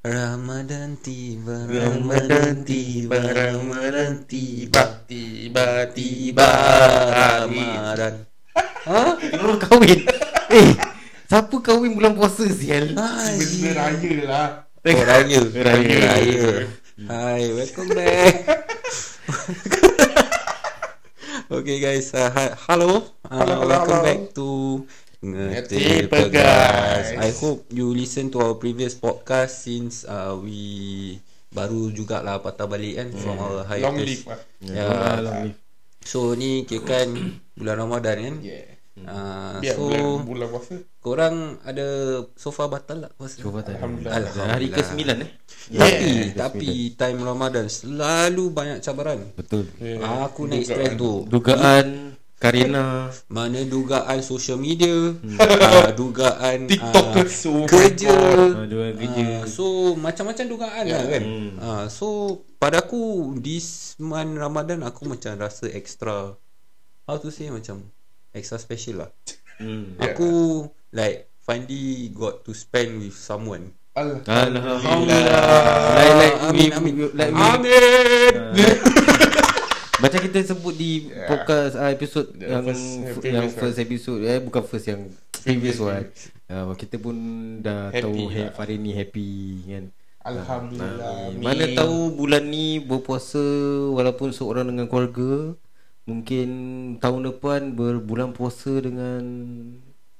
Ramadan tiba, Ramadan tiba, Ramadan tiba, tiba-tiba Ramadan. Ha? Orang kahwin Eh Siapa kahwin bulan puasa sial Benda raya lah Oh, raya. Raya. Raya. Hai, welcome back. okay guys, uh, hi, hello. Uh, Hello, welcome hello. back to Ngeti Pegas. I hope you listen to our previous podcast since uh, we baru jugalah patah balik kan from our hiatus. Long leave lah Ya. Ah, long live. So ni kira kan bulan Ramadan kan. Yeah Uh, Biar so bulan, bulan puasa korang ada so far batal tak puasa? Cuba tak Alhamdulillah. Alhamdulillah. Hari ke-9 eh Tapi Yeah. tapi time Ramadan selalu banyak cabaran. Betul Yeah. Aku naik Dugaan. stres tu. Dugaan Karina Mana dugaan social media, uh, dugaan TikTokers ah, oh my kerja. Uh, Dugaan kerja Ah, so macam-macam dugaan Yeah. lah kan. Hmm. Ah, so pada aku this month Ramadan aku macam rasa extra how to say macam extra special lah. Yeah. Aku like finally got to spend with someone. Alhamdulillah Like like Amin, we- amin. like we- Amin. Macam kita sebut di Yeah. podcast uh, episod The yang first- yang one. first episode eh bukan first yang previous one. Uh, kita pun dah Happy tahu lah. ha, Farid ni happy kan. Alhamdulillah Ah, Amin. Mana tahu bulan ni berpuasa walaupun seorang dengan keluarga Mungkin tahun depan berbulan puasa dengan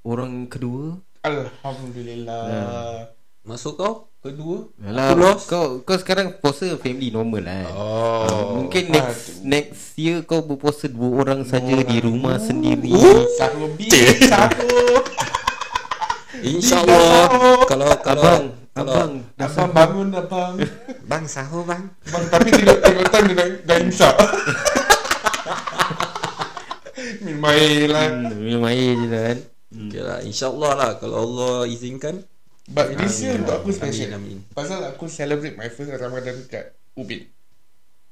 orang kedua. Alhamdulillah. Masuk kau? Kedua? Alah, Aku kau kau sekarang puasa family normal lah. Oh. Ah, mungkin next next year kau berpuasa dua orang saja di rumah sendiri. Sahur bini Sahur InsyaAllah. Kalau kalau Abang, kalau abang, dah Abang bangun abang. Bang sahur bang. Bang tapi tidak tengok time dia dah, dah imsak Minum air lah Hmm, minum air je lah kan. Okay lah, insyaAllah lah kalau Allah izinkan. But this year Amin. untuk aku Amin, special amin. Pasal aku celebrate my first Ramadan kat Ubin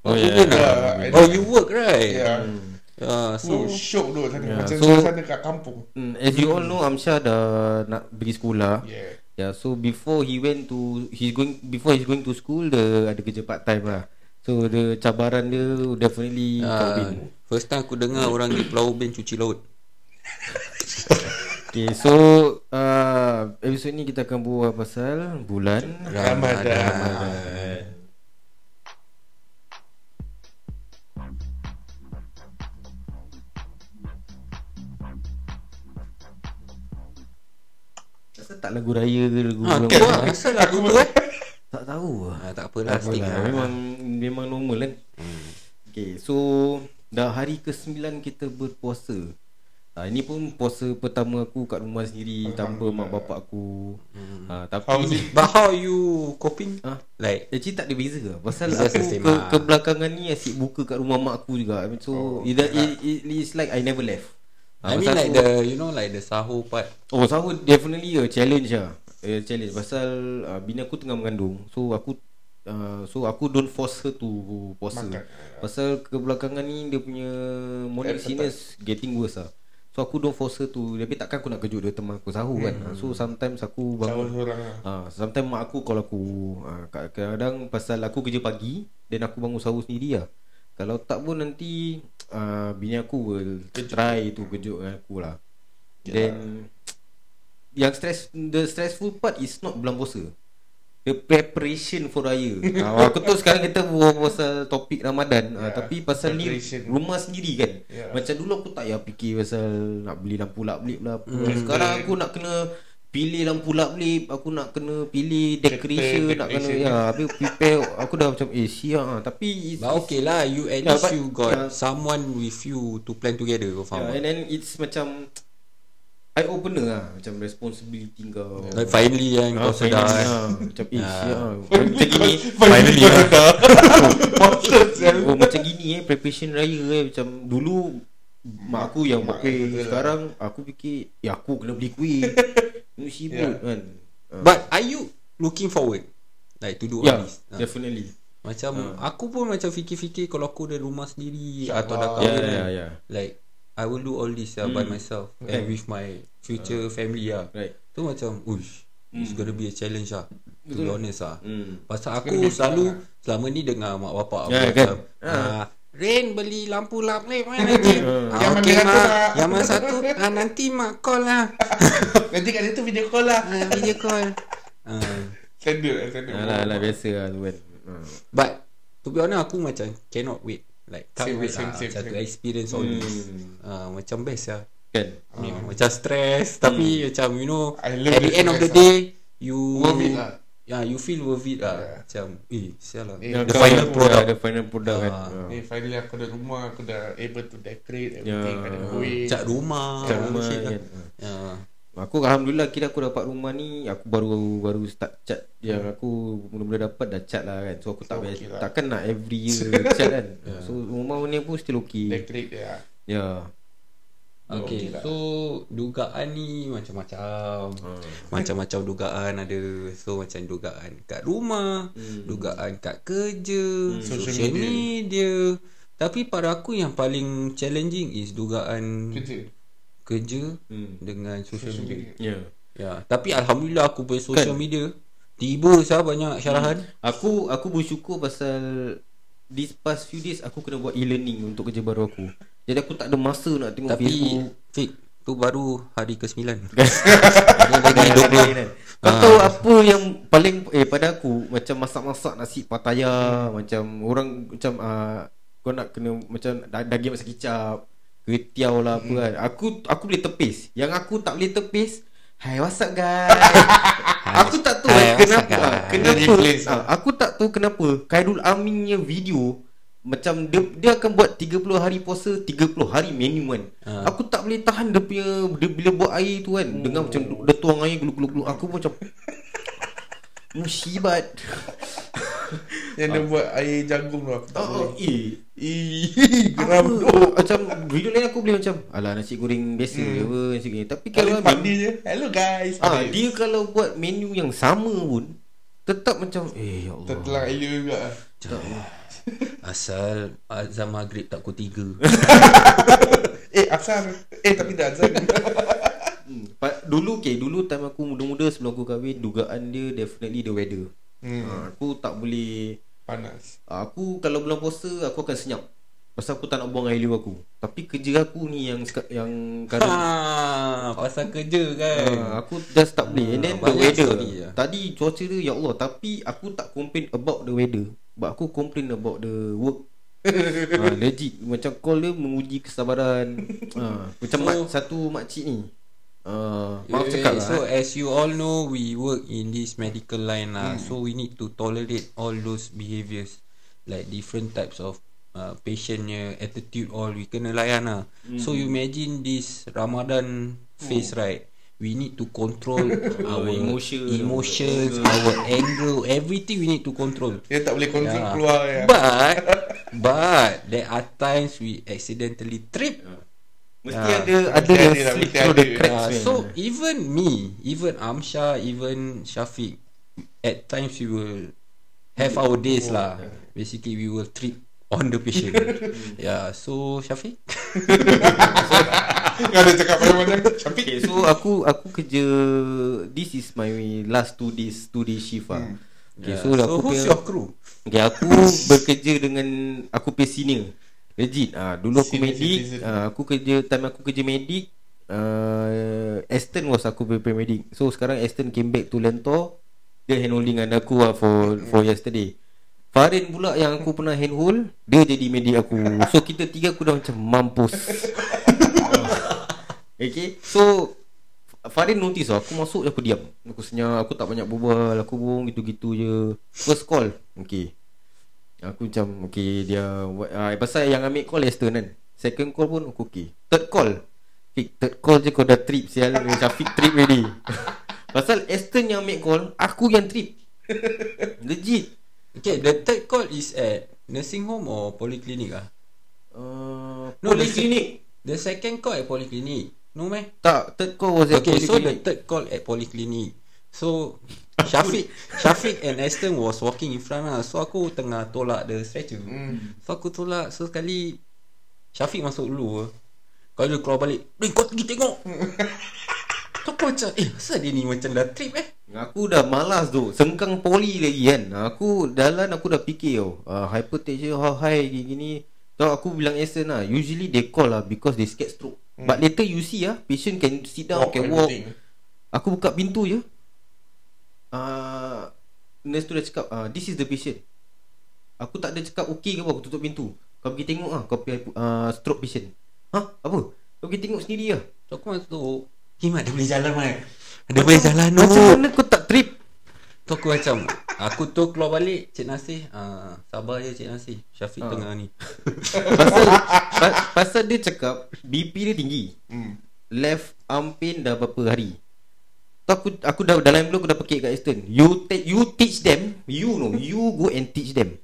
Oh, you ya. pun lah. Yeah, Oh you work right? Yeah, So so syok tu sana Yeah, Macam so- suasana kat kampung Hmm, as you all know Amsha dah nak pergi sekolah. Yeah Yeah, so before he went to he's going before he's going to school dia ada kerja part time lah. So the cabaran dia definitely uh, Ubin. First time aku dengar orang di Pulau Ubin cuci laut. Okay, so uh, episod ni kita akan buat pasal bulan Ramadan. Rasa tak lagu raya ke lagu Ha, bulan lagu tu eh? Tak tahu. Ah, tak apalah, Tak apalah. lah. Memang memang normal kan. Okay, so dah hari ke-9 kita berpuasa. Ha, ini pun puasa pertama aku kat rumah sendiri tanpa mak bapak aku. Ha, tapi How's it? But how you coping? Ha? Like Actually tak ada beza ke Pasal aku ke, lah. kebelakangan ni Asyik buka kat rumah mak aku juga So Oh, it, it, it, it's like I never left I Ah, mean like aku- the you know like the sahur part. Oh sahur definitely a challenge lah a challenge. Pasal uh, bini aku tengah mengandung. So aku uh, So aku don't force her to puasa. Makan. Pasal kebelakangan ni Dia punya morning sickness Getting worse lah So aku don't force her to Tapi takkan aku nak kejut dia teman aku sahur kan? So sometimes aku Sahur bangun seorang lah Ha, sometimes mak aku call aku ha, Kadang-kadang pasal aku kerja pagi Dan aku bangun sahur sendiri lah Kalau tak pun nanti uh, Bini aku will try to kejut dengan aku lah. Then Yang stress The stressful part is not bulan puasa The preparation for raya ha, Aku tahu sekarang kita berbual pasal topik Ramadan yeah, Yeah, Tapi pasal ni rumah sendiri kan Yeah. Macam dulu aku tak payah fikir pasal Nak beli lampu lap-lip lah apa. Hmm. Sekarang aku nak kena Pilih lampu lap-lip Aku nak kena pilih decoration Nak kena ya, Habis prepare Aku dah macam Eh siap lah Tapi it's, But okay lah, you at Yeah, least but- you got yeah. someone with you to plan together. Kau yeah, faham? And then it's macam Eye opener lah Macam responsibility kau Like finally kan Ah, kau sedar. finally eh. lah. Macam eh Ah. siap lah Macam gini Finally lah Oh macam gini eh Preparation raya eh Macam dulu Mak aku yang Mak pakai betul lah. Sekarang Aku fikir Ya aku kena beli kuih Ini sibuk Yeah. kan Ah. But are you looking forward like to do all Yeah this? Definitely Macam aku pun macam fikir-fikir kalau aku ada rumah sendiri atau dah InsyaAllah. kahwin. Ya kan, ya ya Like I will do all this uh, by Hmm. myself Okay. and with my future family lah. Right Tu macam uish It's gonna be a challenge lah To be honest lah hmm. Pasal It's aku selalu Selama ni dengar mak bapak aku Ya, macam kan? ah, Rain beli lampu lap ni mana lagi ah, Yang Okay mana satu, mak Mak?" Yang mana satu ah, Nanti mak call lah Nanti kat situ video call lah ah, Video call ah. Standard lah Standard Alah, alah biasa lah tu kan Ah. But To be honest aku macam Cannot wait Like can't Same, wait same, lah same, Macam to same. experience all this Hmm. ah, Macam best lah Kan Ah, Macam stress Tapi macam you know I love At the end of the day You Worth it lah Yeah, you feel worth it lah. Yeah. Macam, eh, sial lah. Eh, the final ya, product. The final product kan Ah. Ah. Eh finally aku ada rumah Aku dah able to decorate Everything Ya. Ada kuih Cat rumah. Cat rumah lah. kan. Ya. Aku alhamdulillah kira aku dapat rumah ni aku baru baru start cat yang aku mula-mula dapat dah cat lah kan. So aku tak So, so, okay lah. takkan nak every year cat kan. So rumah ni pun still okay. Decorate dia Ya. Okay, Okay lah. so dugaan ni macam-macam. Macam-macam dugaan ada. So macam dugaan kat rumah, dugaan kat kerja, social, Social media. Tapi pada aku yang paling challenging is dugaan Kerja kerja Hmm. dengan social, Social media. media Ya. Ya, tapi alhamdulillah aku punya social Kan? media tiba saya banyak syarahan. Aku aku bersyukur pasal this past few days aku kena buat e-learning untuk kerja baru aku. Jadi aku tak ada masa nak tengok Tapi Facebook. Fik Tu baru hari ke-9 Lagi hidup dia. kan. Kau tahu apa yang paling eh pada aku macam masak-masak nasi pataya macam orang macam uh, kau nak kena macam da- daging masak kicap, ketiau lah apa kan. Aku aku boleh tepis. Yang aku tak boleh tepis Hai what's up guys Aku tak tahu Hai, up, kenapa. ah, guys? Kenapa? Ah, Aku tak tahu kenapa. Khairul Aminnya video Macam dia, dia akan buat 30 hari puasa 30 hari menu kan Ah. Aku tak boleh tahan dia punya dia, Bila buat air tu kan. Dengar macam Dia tuang air geluk-geluk Aku pun macam Musibat. Yang dia buat air jagung tu Aku tak Oh, boleh. eh Ih, Geram tu. Macam video lain aku boleh macam Alah nasi goreng biasa hmm. apa nasi goreng Tapi kalau Pak dia je. Hello guys. Ah, Ada. Dia kalau buat menu yang sama pun Tetap macam Eh ya Allah. Tertelang air juga. Asal Azam maghrib tak pukul 3 Eh asal Eh tapi dah azan. Hmm. Pa- Dulu okay Dulu time aku muda-muda Sebelum aku kahwin Dugaan dia Definitely the weather. Hmm, ha, Aku tak boleh Panas. Aku kalau bulan puasa Aku akan senyap. Pasal aku tak nak buang air liur aku. Tapi kerja aku ni Yang yang kadang ha, Pasal kerja kan. Ha, Aku just tak boleh. And then Ah, the weather. lah. Tadi cuaca dia Ya Allah Tapi aku tak complain About the weather. But aku complain about the work. Ha, Legit. Macam call dia Menguji kesabaran. Ha, Macam So- mak, satu makcik ni uh, Maaf Eh, cakap lah So eh. as you all know We work in this medical line lah Hmm. So we need to tolerate All those behaviours Like different types of uh, Patientnya Attitude all We kena layan lah So Hmm. you imagine This Ramadan Phase right We need to control our emotion. emotions, our anger, everything we need to control. Dia tak boleh kontrol Yeah. keluar ya. But but there are times we accidentally trip. Mesti Ah. ada Ada yang ada lah, slip mesti through the ada. cracks Uh, man. so even me, even Amsha, even Shafiq, at times we will have our days lah. Basically, we will trip on the patient. yeah. So Shafiq, Kau ada cakap macam-macam Syafiq Okay so aku Aku kerja This is my last two days Two day shift lah Okay yeah. so, so, aku who's your crew? Okay aku bekerja dengan Aku punya senior Legit ah Dulu aku Senior medik citizen. ah, Aku kerja Time aku kerja medik uh, Aston was aku punya paramedic So sekarang Aston came back to Lentor Dia handholding dengan aku lah For for yesterday. Farin pula yang aku pernah handhold Dia jadi medik aku. So kita tiga aku dah macam mampus. Okay So Farin notice lah Aku masuk je aku diam. Aku senyap Aku tak banyak berbual Aku pun gitu-gitu je. First call. Okay Aku macam Okay dia uh, Pasal yang ambil call Aston kan Second call pun aku okay Third call. Fik, Third call je kau dah trip Sial. Syafiq trip ready Pasal Aston yang ambil call Aku yang trip. Legit. Okay, the third call is at nursing home or polyclinic ah? uh, No, Poliklinik The second call at polyclinic. No meh? Tak Third call was at Okay, so the polyclinic. third call at polyclinic. So Shafiq Shafiq and Aston was walking in front lah. So aku tengah tolak the stretcher. Hmm. So aku tolak So sekali Syafiq masuk dulu Kalau dia keluar balik Din kau pergi tengok So aku macam Eh asal dia ni macam dah trip eh Aku dah malas tu Sengkang poli lagi kan Aku Dalam aku dah fikir tau uh, Hypertension How high gini Tahu aku bilang Essen lah Usually they call lah Because they scared stroke hmm. But later you see ah, Patient can sit down Walk Can and walk everything. Aku buka pintu je uh, Nurse tu dah cakap uh, This is the patient. Aku tak ada cakap Okay ke apa Aku tutup pintu. Kau pergi tengok lah Kau pergi uh, stroke patient. Hah? Apa? Kau pergi tengok sendiri lah. So aku macam tu. Himat dia boleh jalan Mat? Dia boleh jalan tu Macam mana kau tak trip? Tu aku macam Aku tu keluar balik Cik Nasir uh, Sabar je Cik Nasir Syafiq Ah. tengah ni. Pasal, pa- pasal dia cakap BP dia tinggi. Hmm. Left arm pain dah berapa hari Tu aku aku dah dalam dulu aku dah pekik kat Aston. You take you teach them, you know, you go and teach them.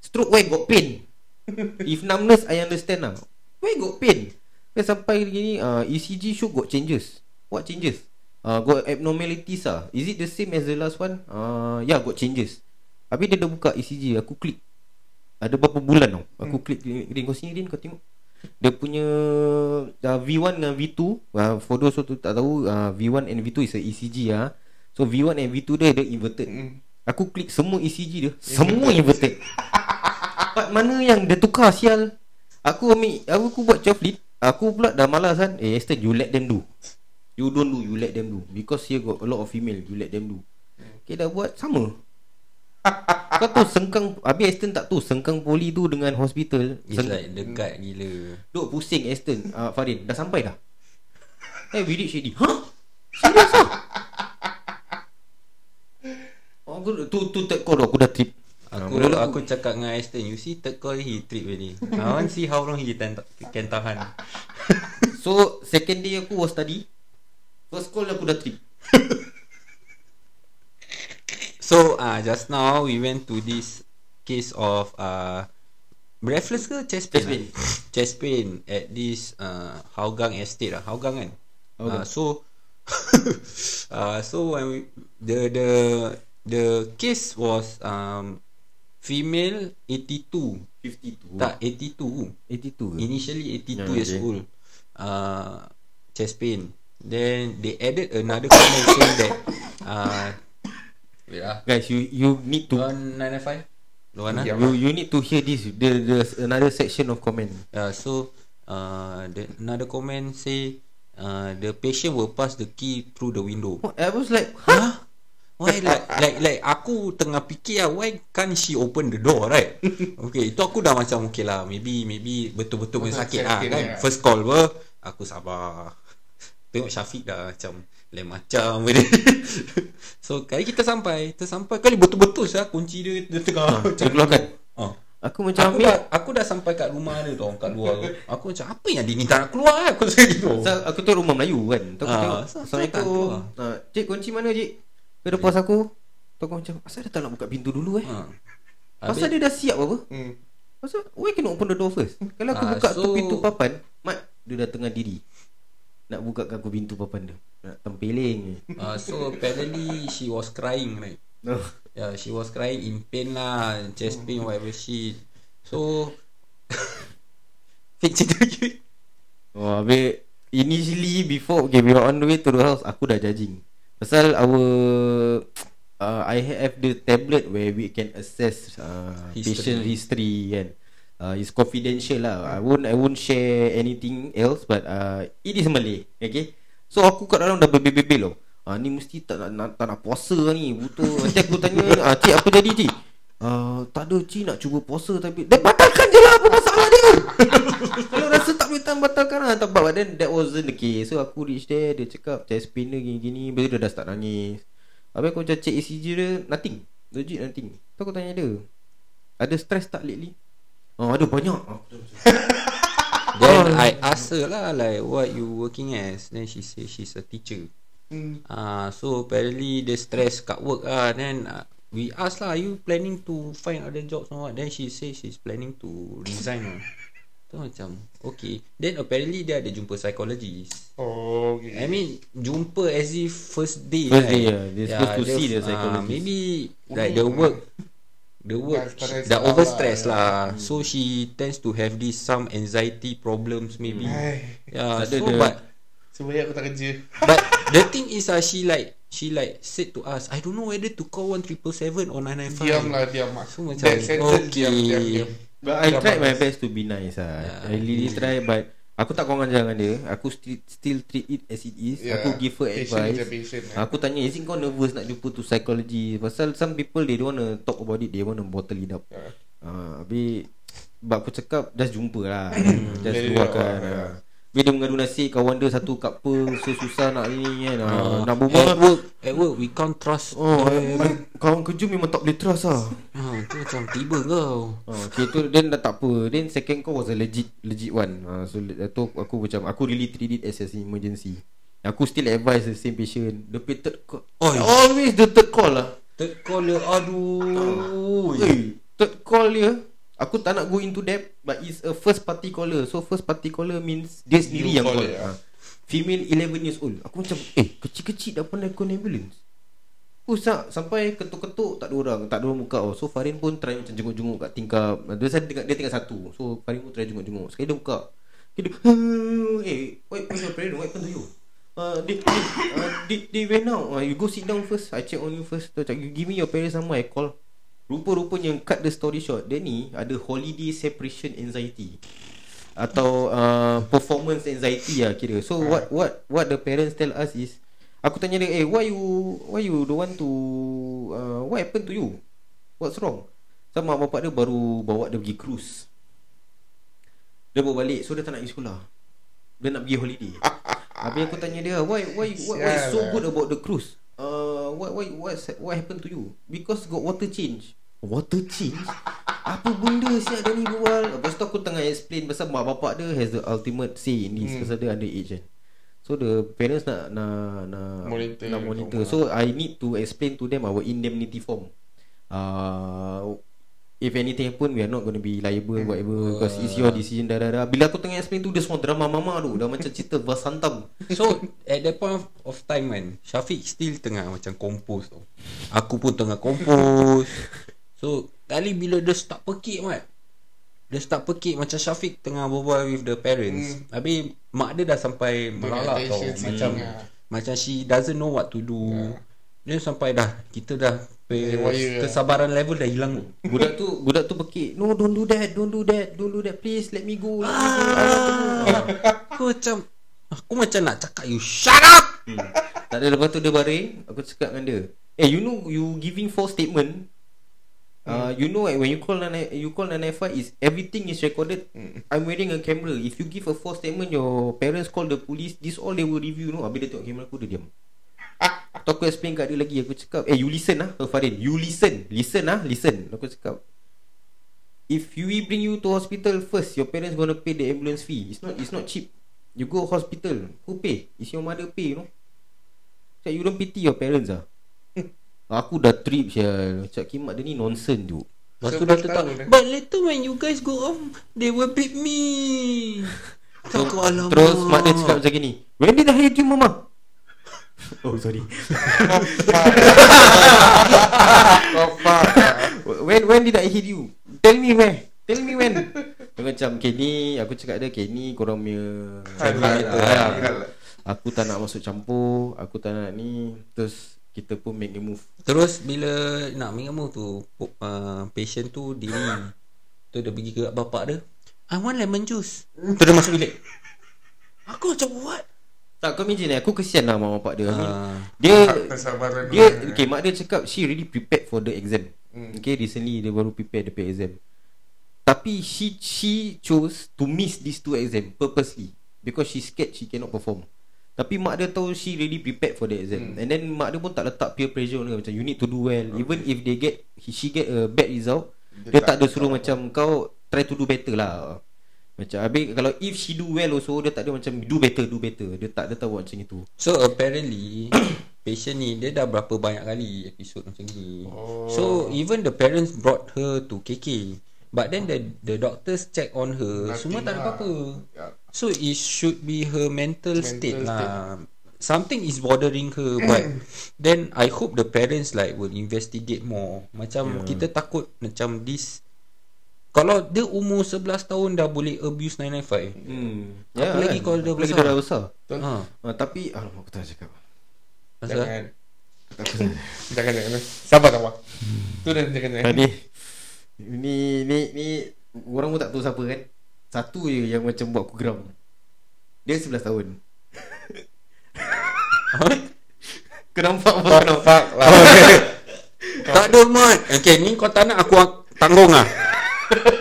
Stroke why got pain? If numbness I understand lah. Why got pain? Then sampai gini uh, ECG show got changes. What changes? Uh, got abnormalities ah. Is it the same as the last one? Uh, yeah, got changes. Habis dia dah buka ECG, aku klik. Ada berapa bulan tau Aku klik Rin kau sini Rin kau tengok Dia punya uh, V1 dengan V2 uh, For those who tak tahu uh, V1 and V2 is a ECG ah. So V1 and V2 dia Dia inverted. Hmm. Aku klik semua ECG dia. Semua inverted. Part mana yang dia tukar sial? Aku ambil Aku, aku buat 12 lead. Aku pula dah malas kan? Eh Esther you let them do. You don't do You let them do. Because here got a lot of female You let them do. Okay dah buat Sama Kau tahu sengkang Habis Aston tak tahu Sengkang poli tu dengan hospital? It's like dekat gila. Duk pusing Aston. Uh, Farin Dah sampai dah? Eh we reach already. Huh? Serius ah? Oh, aku, tu tu third call aku dah trip. Aku Mula-mula aku cakap dengan Aston You see third call he trip already. I want see how long he can, can tahan. So second day aku was study. First call aku dah trip So uh, just now we went to this case of uh, breathless ke chest pain? Chest pain. ah? chest pain at this uh, Hougang estate lah. Hougang kan? Hougang. Uh, so uh, so when we, the the the case was um female 82 52 tak 82 82 ke? initially 82 Yeah, years okay. old uh, chest pain then they added another comment saying that uh, wait ah Guys you you need to 995 Luan ah Yeah. you you need to hear this there, There's another section of comment uh, so uh, the, another comment say uh, the patient will pass the key through the window What? I was like Huh? Why like like like aku tengah fikir lah why can't she open the door right? Okay, itu aku dah macam okay lah maybe maybe betul-betul Betul, sakit sakit lah kan. First call ber aku sabar. Tengok Syafiq dah macam lain macam dia. so kali kita sampai, kita sampai kali betul-betul sah kunci dia dia tengah Dia keluarkan? Oh. Aku macam Aku ambil. dah, aku dah sampai kat rumah dia tau Kat luar tu. Aku macam Apa yang dia minta nak keluar Aku cakap gitu. Pasal aku tu rumah Melayu kan. Tu aku Ah, tengok so- tak Assalamualaikum ah, Cik kunci mana cik? Dia ada pos aku. Tu aku macam Asal dia tak nak buka pintu dulu eh? Ha. Pasal dia dah siap apa? Hmm. Pasal Why cannot open the door first? Kalau aku Ah, buka tu so- pintu papan Mat Dia dah tengah diri Nak buka aku pintu papan dia Nak tempeling uh, So apparently She was crying right no. Yeah, she was crying in pain lah, chest pain, whatever shit. So, fix cerita lagi. Oh habis Initially before Okay we were on the way to the house Aku dah judging Pasal our uh, I have the tablet Where we can access uh, History. Patient history kan uh, It's confidential lah. I won't I won't share anything else But uh, It is Malay Okay? So aku kat dalam dah bebel-bebel tau Ah ni mesti tak nak, nak tak nak puasa ni. Betul Nanti aku tanya ah, Cik apa jadi cik? Uh, Tak ada cik nak cuba puasa Tapi Dia batalkan je lah Apa masalah dia. Kalau rasa tak boleh tahan Batalkan lah. Tak, But then that wasn't the case. So aku reach there Dia cakap chest pain dia gini-gini. Tu dia dah start nangis. Habis aku macam check ECG dia Nothing. Legit nothing. Tu aku tanya dia Ada stress tak lately Oh ada banyak macam, Then I ask her lah, like, what you working as? Then she say she's a teacher. Hmm. Ah, so apparently the stress kat work ah. Then uh, we ask lah, are you planning to find other jobs or what? Then she say she's planning to resign lah. Tu macam Okay Then apparently dia ada jumpa psychologist Oh, okay. I mean jumpa as if first day First day, yeah. They're supposed to see the ah, psychologist. Maybe like the work the work Dah stress dah lah over lah, stress ya. lah. So she tends to have this some anxiety problems maybe. Hai, Yeah, Ada- so ada- but Sebenarnya aku tak kerja but the thing is uh, she like she like said to us, I don't know whether to call one triple seven or nine nine five. Diam lah diam lah So macam, That sentence okay. diam diam diam But I tried my bagus. best to be nice lah. Yeah. I really try but aku tak ajar dengan dia. Aku still still treat it as it is. Yeah. Aku give her Patient advice. patient, eh. Aku tanya, is kau nervous nak jumpa tu psychology? Pasal some people they don't want to talk about it, they want to bottle it up. Yeah. Ah, habis Sebab aku cakap Just jumpa lah Just Jadi, luahkan oh, ha. Dia mengadu nasib Kawan dia satu cup apa So susah nak ni kan ha. Uh, Nak at berbual work, at work we can't trust. Oh. I, kawan kerja memang tak boleh trust lah Ah, tu macam tiba kau. Oh, okay tu then dah tak apa Then second call was a legit Legit one ha, So le- tu aku macam Aku really treat it as an emergency Aku still advise the same patient The third call Oi. Always the third call lah Third caller, aduh. Hey, third call dia Aku tak nak go into depth But it's a first party caller. So first party caller means Dia sendiri You yang call call. ah. ha. Female 11 years old. Aku macam Eh kecil-kecil dah pandai call ambulance. Usah Sampai ketuk-ketuk Tak ada orang Tak ada orang buka oh. So Farin pun try macam jenguk-jenguk kat tingkap. Dia, dia, tinggal, dia tinggal satu. So Farin pun try jenguk-jenguk. Sekali dia buka. Dia Eh what, what's your parent What happened to you? Uh, they, they, uh, they, they went out. Uh, You go sit down first. I check on you first. You give me your parents number I call Rupa-rupanya Cut the story short. Dia ni Ada holiday separation anxiety. Atau uh, Performance anxiety lah kira. So what what what the parents tell us is Aku tanya dia Eh why you Why you don't want to uh, What happened to you? What's wrong? So mak bapak dia baru Bawa dia pergi cruise. Dia bawa balik. So dia tak nak pergi sekolah. Dia nak pergi holiday. Habis aku tanya dia Why why what, what is so Sial good about the cruise uh, what, what, what, what happened to you Because got water change Water change Apa benda siap dia ni berbual Lepas tu aku tengah explain Pasal mak bapak dia Has the ultimate say in this hmm. Pasal dia under age kan So the parents nak nak nak Monitor nak monitor. So I need to explain to them our indemnity form. Uh, if anything happen we are not going to be liable whatever because it's your decision dah, dah, dah. Bila aku tengah explain tu dia semua drama mama tu dah macam cerita bersantam. So at that point of, of time kan Syafiq still tengah macam compose tau Aku pun tengah compose So kali bila dia start pekik mat Dia start pekik macam Syafiq tengah berbual with the parents hmm. Habis mak dia dah sampai melalak tau Macam lah. macam she doesn't know what to do Dia sampai dah Kita dah. Kesabaran level dah hilang tu Budak tu budak tu pekik. No don't do that, don't do that, don't do that please let me go. Let me go. Ah. Aku macam Aku macam nak cakap You shut up Hmm. Tak ada lepas tu dia baring Aku cakap dengan dia Eh you know you giving false statement Uh, you know like, when you call 99 you call 995 is everything is recorded. I'm wearing a camera. If you give a false statement, your parents call the police. This all they will review. No, habis dia tengok kamera aku dia diam. Tu aku explain kat dia lagi Aku cakap Eh you listen lah oh, Farin. You listen. Listen lah Listen. Aku cakap If we bring you to hospital first Your parents gonna pay the ambulance fee. It's not it's not cheap. You go hospital. Who pay? It's your mother pay you know. Cakap you don't pity your parents ah? Aku dah trip sial Cakap kimak dia ni nonsense tu Lepas tu tahu tak dah. But later when you guys go off They will beat me. So alamak Terus mak dia cakap macam gini When did I hate you mama? Oh sorry When when did I hit you? Tell me where. Tell me when. Dia macam okay ni aku cakap dia okay ni korang punya lah. hal- hal. Aku tak nak masuk campur, aku tak nak ni terus kita pun make a move. Terus bila nak mengamu tu uh, Patient tu diri Tu dia pergi ke bapak dia I want lemon juice Tu dia masuk bilik Aku macam what Tak kau imagine eh, aku kesian lah mak bapak dia. Ah. dia dia dia. okay mak dia cakap she already prepared for the exam. Hmm. Okay recently dia baru prepare the exam. Tapi she she chose to miss these two exam purposely because she scared she cannot perform. Tapi mak dia tahu she really prepared for the exam. Hmm. And then mak dia pun tak letak peer pressure her macam you need to do well okay. even if they get he, she get a bad result dia, dia tak, ada suruh macam kau try to do better lah. Macam habis kalau if she do well also dia tak ada macam do better do better. Dia tak dia tahu macam itu. So apparently Patient ni Dia dah berapa banyak kali Episod macam ni Oh. So even the parents Brought her to KK But then the the doctors check on her Nothing Semua tak ada lah. apa-apa Ya. So it should be her mental, Mental state, state. lah something is bothering her but then I hope the parents like will investigate more. Macam yeah. kita takut macam this kalau dia umur 11 tahun dah boleh abuse 995. Hmm. Apa lagi kalau dia besar? dah besar. Ha. Ha, tapi alamak aku tak nak cakap. Pasal Jangan Jangan jangan Sabar sabar Tu dah jangan jangan Tadi ni ni ni orang pun tak tahu siapa kan. Satu je yang macam buat aku geram. Dia 11 tahun. Kau nampak apa kau nampak? Fuck lah tak ada mat. Okay, ni kau tak nak aku ang- tanggung ah.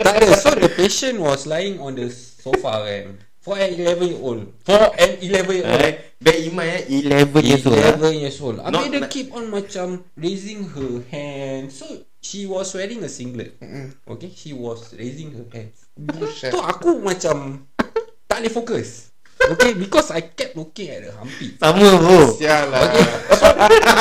Tak ada. So the patient was lying on the sofa kan. For an 11 year old. For an 11 year old. Eh, Baik Iman eh 11 years old. ah. 11 years old. Habis dia keep on macam raising her hand. So she was wearing a singlet. Okay, she was raising her hand. Tu aku macam tak boleh fokus. Okay, because I kept looking at the hampir. Sama bro. Sial lah Okay, so,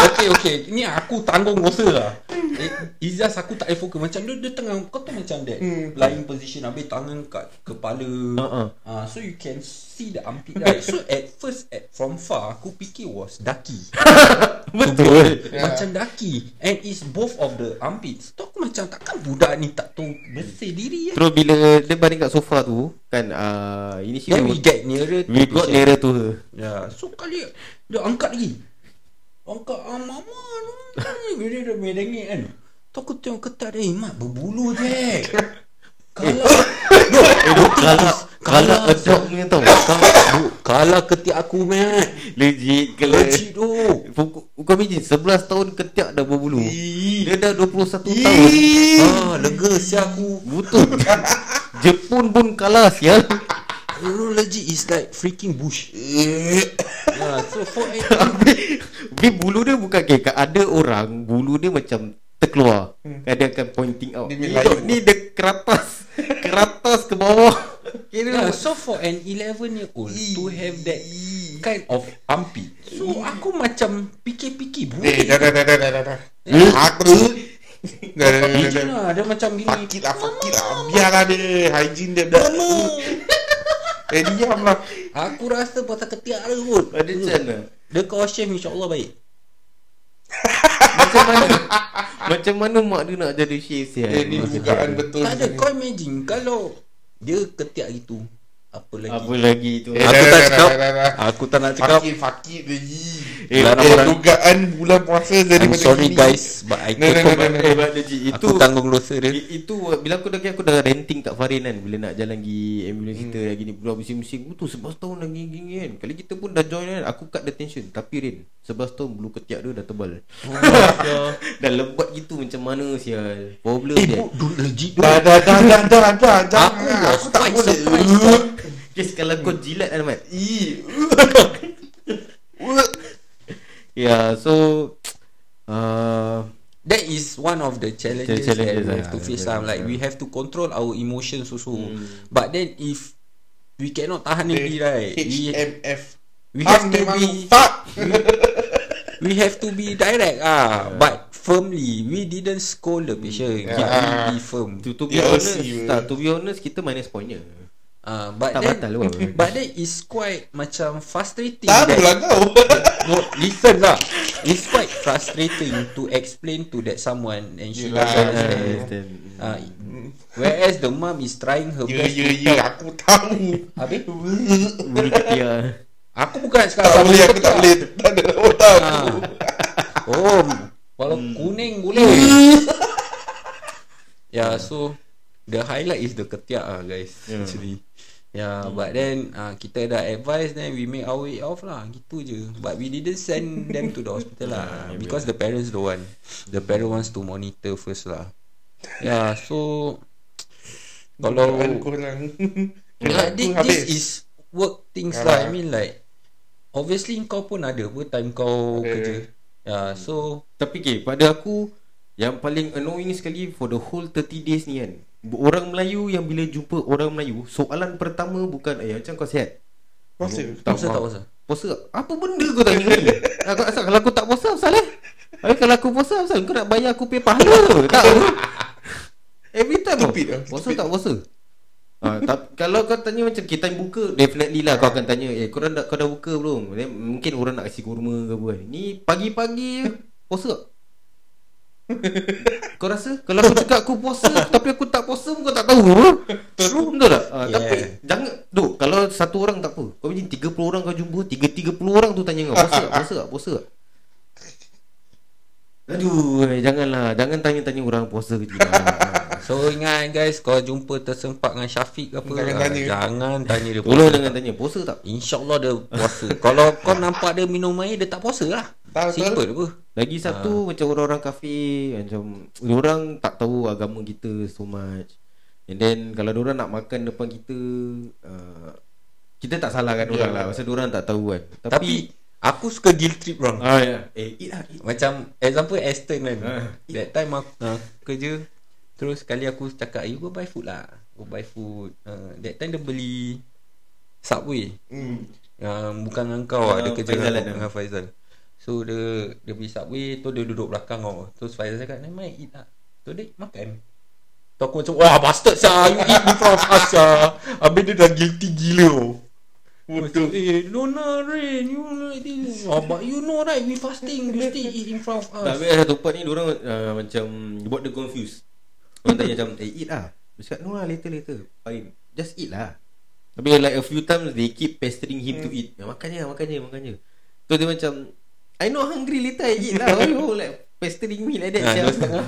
okay, okay. Ni aku tanggung dosa lah. Eh, It's just aku tak boleh fokus. Macam dia, dia tengah, kau tu macam that. Hmm. Lying position, habis tangan kat kepala. Uh-uh. Ah, so you can see the armpit right. So at first, at from far, aku fikir was daki. Betul. Yeah. Macam daki. And it's both of the armpits. Tu aku macam, takkan budak ni tak tahu bersih diri ya? Terus bila dia baring kat sofa tu kan uh, initially Then we get nearer to we got nearer to her. Ya, so kali dia angkat lagi. Angkat ah, mama ni. Dia dah merengek kan. Tu aku tengok ketat dia, eh, mat berbulu je. Kalau Kalau kalau adopt punya tau. Kau kalau ketiak aku mat. legit kalau Legit tu. Kau imagine 11 tahun ketiak dah berbulu. Dia dah 21 tahun. Ih. Ah, lega si aku. Betul. Jepun pun kalah sial. Legit is like freaking bush. yeah, so for Habis habis bulu dia bukan okay, Ada orang Bulu dia macam Terkeluar. Kan Dia akan pointing out. Ni, ni dia keratas. Keratas ke bawah. Kira Yeah, so for an 11 year old to have that kind of armpit. So aku macam fikir-fikir Eh budak. dah dah dah dah dah dah dah. Aku Dah dah dah dah lah Dia macam gini. Fakir lah fakir lah. Biarlah dia Hygiene dia dah Eh diam lah Aku rasa pasal ketiak dia kot. Ada macam mana? Dia kau shave insyaAllah baik. Macam mana? Macam mana mak dia nak jadi shave sial Eh ni bukaan betul Tak ada kau imagine Kalau Dia ketiak gitu Apa lagi Apa lagi tu Eh, Aku dah, tak dah, cakap dah, dah, dah. Aku tak nak cakap Fakir fakir ji Eh, Eh, eh, dugaan bulan puasa I'm daripada sorry sini. guys But I No, no, no, no, no. Eh, but legit Itu Aku tanggung dosa dia I- Itu bila aku dah aku dah renting kat Farin kan bila nak jalan pergi ambulans kita Hmm. lagi ni bulan bising-bising tu 11 tahun lagi gini kan. Kali kita pun dah join kan aku cut the tension tapi Rin 11 tahun bulu ketiak dia dah tebal. dah lebat gitu macam mana sial. Problem Eh dia. du, legit Dah dah dah dah dah Aku Aku tak boleh Guys kalau kau jilat kan Mat. Ya so uh, That is one of the challenges, challenges that we lah, have to yeah, face yeah, lah. Like yeah. we have to control our emotions also. Hmm. But then if we cannot tahan lagi, right? We, HMF we have to be Fuck we have to be direct ah, but firmly. We didn't scold the patient. Yeah. Yeah. Be firm. to, to be Ya, honest see, tak, to be honest kita minus pointnya. Ah, but Tak then, batal lah. but then is quite macam frustrating. Tak that- lah kau No, listen lah. It's quite frustrating to explain to that someone and she Yelah. doesn't Ah, understand. understand. Uh, whereas the mum is trying her Ya best ya ya Aku tahu Habis ketiak. Aku bukan cakap Tak boleh aku tak boleh Tak ada orang ha. tahu Oh Kalau Hmm. kuning boleh Yeah so The highlight is the ketiak ah guys Yeah. Actually Yeah but then uh, Kita dah advise Then we make our way off lah Gitu je But we didn't send them to the hospital lah Yeah, Because the parents don't want The parent wants to monitor first lah Yeah so Kalau korang Yeah, this, this is work things Yalah. lah. I mean like obviously kau pun ada apa time kau Ada. kerja. Yeah, so Tapi okay, pada aku yang paling annoying sekali for the whole 30 days ni kan. Orang Melayu yang bila jumpa orang Melayu, soalan pertama bukan eh macam kau sihat. Puasa puasa tak puasa. Puasa tak? Apa benda kau tanya ni? aku asal kalau aku tak puasa asal eh? Habis kalau aku puasa asal kau nak bayar aku pay pahala tak? Every time Stupid lah, Puasa tak puasa? Ah, tak, kalau kau tanya macam kita buka definitely lah kau akan tanya eh kau dah kau dah buka belum? Mungkin orang nak kasi kurma ke apa kan. Ni pagi-pagi puasa tak? kau rasa kalau aku cakap aku puasa tapi aku tak puasa pun kau tak tahu apa? True betul tak? Ah, Yeah. Tapi jangan duk kalau satu orang tak apa. Kau imagine 30 orang kau jumpa, 3 30 orang tu tanya kau puasa tak? Puasa tak? Puasa tak? Aduh, eh, janganlah. Jangan tanya-tanya orang puasa ke tidak. So ingat guys Kalau jumpa tersempat dengan Syafiq ke apa Jangan ah, tanya. Jangan tanya dia Tolong puasa jangan tanya puasa tak? InsyaAllah dia puasa Kalau kau nampak dia minum air Dia tak puasa lah Tak. Simple apa Lagi satu Ah. macam orang-orang kafe macam orang tak tahu agama kita so much. And then kalau orang nak makan depan kita uh, kita tak salahkan Ya. orang lah pasal orang tak tahu kan. Tapi, Tapi, Aku suka guilt trip bang ah ya. Eh eat lah eat. Macam Example Aston kan Ah. That time aku uh, Kerja Terus sekali aku cakap You go buy food lah Go buy food uh, That time dia beli Subway Hmm. Yang bukan dengan kau lah Dia Ah, kerja Faizal dengan, lah. dengan Faizal So dia Dia beli Subway Tu dia duduk belakang kau Terus Faizal cakap mind eat lah Tu dia makan Tu aku macam Wah bastard sah You eat in front of us sah Habis dia dah guilty gila oh. Macam, eh, no, Rain, you like this. Oh, but you know right, we fasting, you still eat in front of us. Tapi ada satu part ni orang uh, macam buat dia confused. Orang tanya macam eh eat lah. Dia cakap no lah later later. Fine. Just eat lah. Tapi like a few times they keep pestering him to eat. Makan je, makan je, makan je. Tu dia macam I not hungry later I eat lah. Why you like pestering me like that? Ha, sia?" dua setengah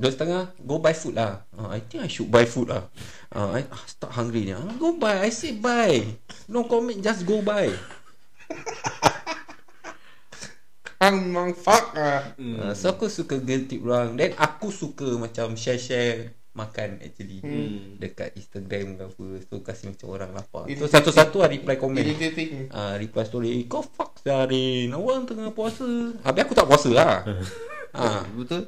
Dua setengah Go buy food lah uh, I think I should buy food lah uh, I ah, start hungry ni uh, Go buy I say buy No comment Just go buy Hang memang fuck ah. uh, So aku suka tip orang Then aku suka Macam share-share Makan actually Hmm. Dekat Instagram ke apa So kasih macam orang lapar So satu-satu lah reply komen. Ah, reply story Kau fuck Zarin Orang tengah puasa Habis aku tak puasa lah ah, Betul?